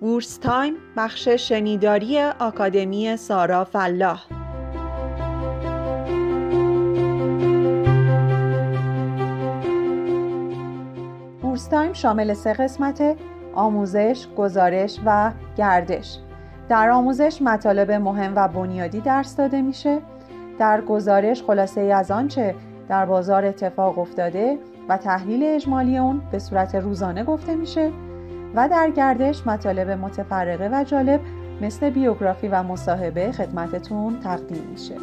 بورس time بخش شنیداری آکادمی سارا فلاح. بورس time شامل سه قسمت آموزش، گزارش و گردش. در آموزش مطالب مهم و بنیادی درس داده میشه. در گزارش خلاصه ای از آنچه در بازار اتفاق افتاده و تحلیل اجمالی اون به صورت روزانه گفته میشه. و در گردش مطالب متفرقه و جالب مثل بیوگرافی و مصاحبه خدمتتون تقدیم میشه.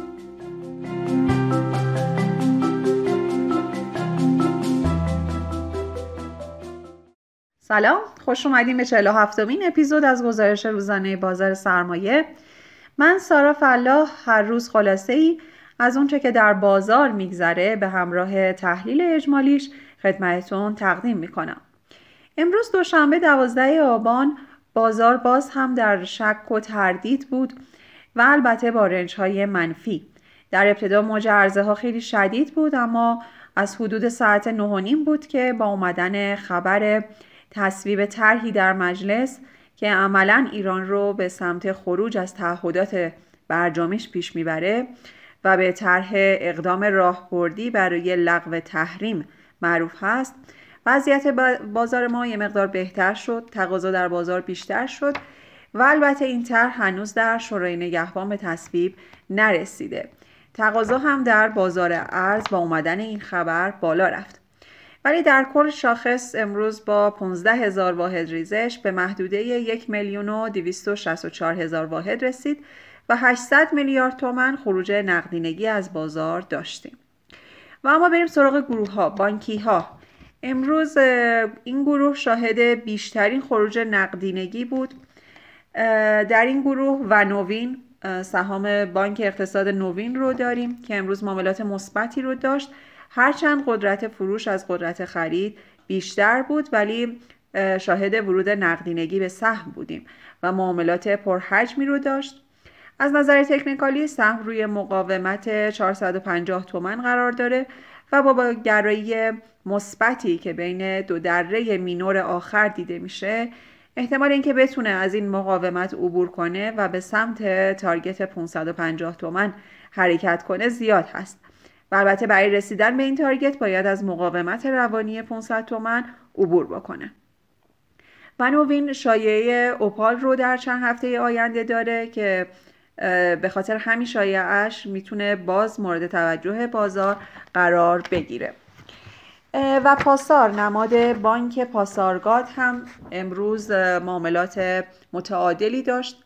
سلام خوش اومدین به 47 مین اپیزود از گزارش روزانه بازار سرمایه. من سارا فلاح هر روز خلاصه ای از اونچه که در بازار میگذره به همراه تحلیل اجمالیش خدمتتون تقدیم می‌کنم. امروز دوشنبه دوازده آبان بازار باز هم در شک و تردید بود و البته با رنج های منفی. در ابتدا موج عرضه ها خیلی شدید بود اما از حدود ساعت نه بود که با اومدن خبر تصویب طرحی در مجلس که عملا ایران رو به سمت خروج از تعهدات برجامش پیش می‌بره و به طرح اقدام راهبردی برای لغو تحریم معروف هست وضعیت بازار ما یه مقدار بهتر شد تقاضا در بازار بیشتر شد و البته این طرح هنوز در شورای نگهبان به تصویب نرسیده. تقاضا هم در بازار ارز با اومدن این خبر بالا رفت. ولی در کل شاخص امروز با 15 هزار واحد ریزش به محدوده 1 میلیون و 264 هزار واحد رسید و 800 میلیارد تومن خروج نقدینگی از بازار داشتیم. و اما بریم سراغ گروه ها بانکی ها امروز این گروه شاهد بیشترین خروج نقدینگی بود. در این گروه و نوین سهام بانک اقتصاد نوین رو داریم که امروز معاملات مثبتی رو داشت. هرچند قدرت فروش از قدرت خرید بیشتر بود ولی شاهد ورود نقدینگی به سهم بودیم و معاملات پرحجمی رو داشت. از نظر تکنیکالی سهم روی مقاومت 450 تومن قرار داره. و با گرایی مثبتی که بین دو دره مینور آخر دیده میشه احتمال اینکه بتونه از این مقاومت عبور کنه و به سمت تارگت 550 تومن حرکت کنه زیاد هست. و البته برای رسیدن به این تارگت باید از مقاومت روانی 500 تومن عبور بکنه. و نوین شایعه اوپال رو در چند هفته آینده داره که به خاطر همین شایعش می‌تونه باز مورد توجه بازار قرار بگیره. و پاسار نماد بانک پاسارگاد هم امروز معاملات متعادلی داشت.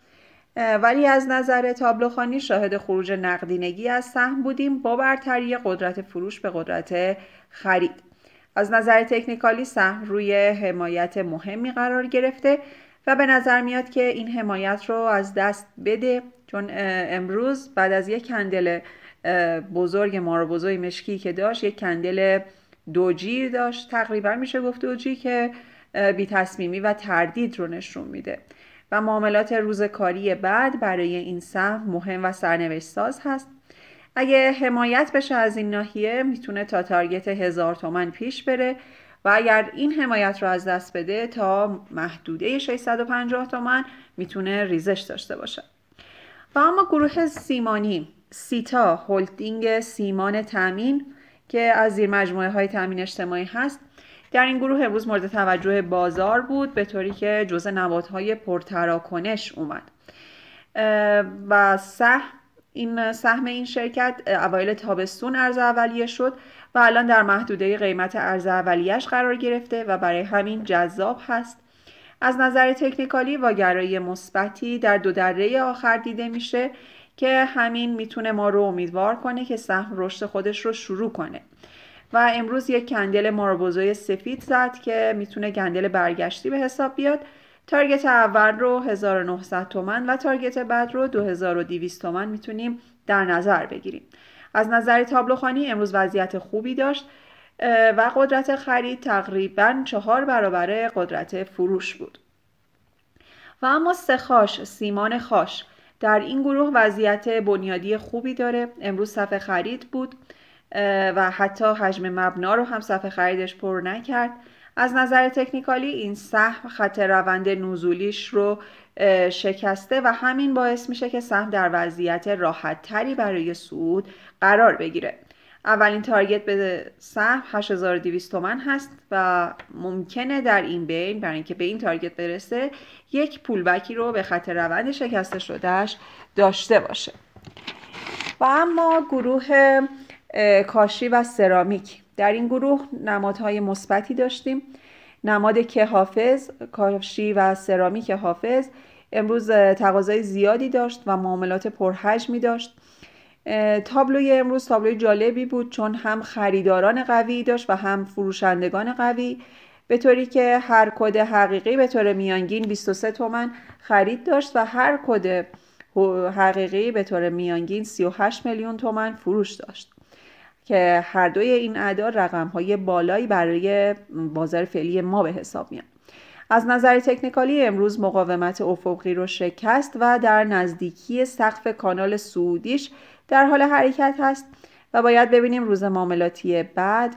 ولی از نظر تابلوخانی شاهد خروج نقدینگی از سهم بودیم با برتری قدرت فروش به قدرت خرید. از نظر تکنیکالی سهم روی حمایت مهمی قرار گرفته و به نظر میاد که این حمایت رو از دست بده. چون امروز بعد از یک کندل بزرگ مار بزرگ مشکی که داشت یک کندل دوجی داشت. تقریبا میشه گفت دوجی که بی تصمیمی و تردید رو نشون میده. و معاملات روزکاری بعد برای این سهم مهم و سرنوشت ساز هست. اگه حمایت بشه از این ناحیه می‌تونه تا تارگت هزار تومن پیش بره و اگر این حمایت رو از دست بده تا محدوده 650 تومن می‌تونه ریزش داشته باشه. و اما گروه سیمانی سیتا هولدینگ سیمان تامین که از زیر مجموعه های تامین اجتماعی هست در این گروه امروز مورد توجه بازار بود به طوری که جزء نباتهای پرتراکنش اومد. و سهم این سهم این شرکت اوایل تابستون ارز اولیه شد و الان در محدوده قیمت ارز اولیش قرار گرفته و برای همین جذاب هست. از نظر تکنیکالی واگرایی مثبتی در دو دره آخر دیده میشه که همین می‌تونه ما رو امیدوار کنه که سهم رشد خودش رو شروع کنه. و امروز یک کندل ماربوزوی سفید زد که می‌تونه کندل برگشتی به حساب بیاد. تارگت اول رو 1900 تومن و تارگت بعد رو 2200 تومن می‌تونیم در نظر بگیریم. از نظر تابلوخانی امروز وضعیت خوبی داشت. و قدرت خرید تقریبا چهار برابر قدرت فروش بود. و اما سخاش سیمان خاش در این گروه وضعیت بنیادی خوبی داره. امروز صفحه خرید بود و حتی حجم مبنا رو هم صفحه خریدش پر نکرد. از نظر تکنیکالی این سهم خط روند نزولیش رو شکسته و همین باعث میشه که سهم در وضعیت راحت تری برای صعود قرار بگیره. اولین تارگت به سهم 8200 تومن هست و ممکنه در این بین برای اینکه به این تارگت برسه یک پولبکی رو به خط روند شکسته شدهش داشته باشه. و اما گروه کاشی و سرامیک. در این گروه نمادهای مثبتی داشتیم. نماد که حافظ کاشی و سرامیک حافظ امروز تقاضای زیادی داشت و معاملات پرحجمی داشت. تابلوی امروز تابلوی جالبی بود چون هم خریداران قوی داشت و هم فروشندگان قوی. به طوری که هر کد حقیقی به طور میانگین 23 تومن خرید داشت و هر کد حقیقی به طور میانگین 38 میلیون تومن فروش داشت. که هر دوی این اعداد رقم های بالایی برای بازار فعلی ما به حساب میان از نظر تکنیکالی امروز مقاومت افقی رو شکست و در نزدیکی سقف کانال سعودیش در حال حرکت هست و باید ببینیم روز معاملاتی بعد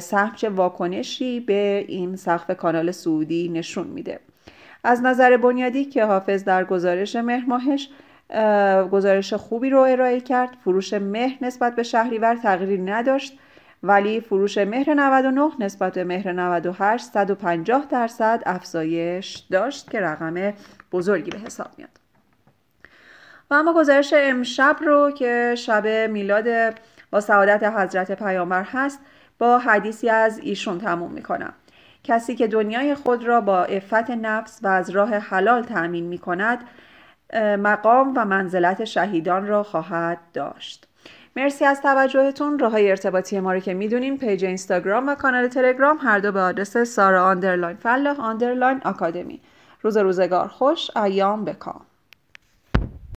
سهم چه واکنشی به این سقف کانال سعودی نشون میده. از نظر بنیادی که حافظ در گزارش مهر ماهش گزارش خوبی رو ارائه کرد. فروش مهر نسبت به شهریور تغییری نداشت ولی فروش مهر 99 نسبت به مهر 98 150 درصد افزایش داشت که رقم بزرگی به حساب میاد. و اما گزارش امشب رو که شب میلاد با سعادت حضرت پیامبر هست با حدیثی از ایشون تموم می‌کنم. کسی که دنیای خود را با عفت نفس و از راه حلال تأمین می کند مقام و منزلت شهیدان را خواهد داشت. مرسی از توجهتون. راه ارتباطی ما رو که می‌دونین پیج اینستاگرام و کانال تلگرام هر دو به آدرس سارا underline فلاح underline academy روز روزگار خوش ایام بکام.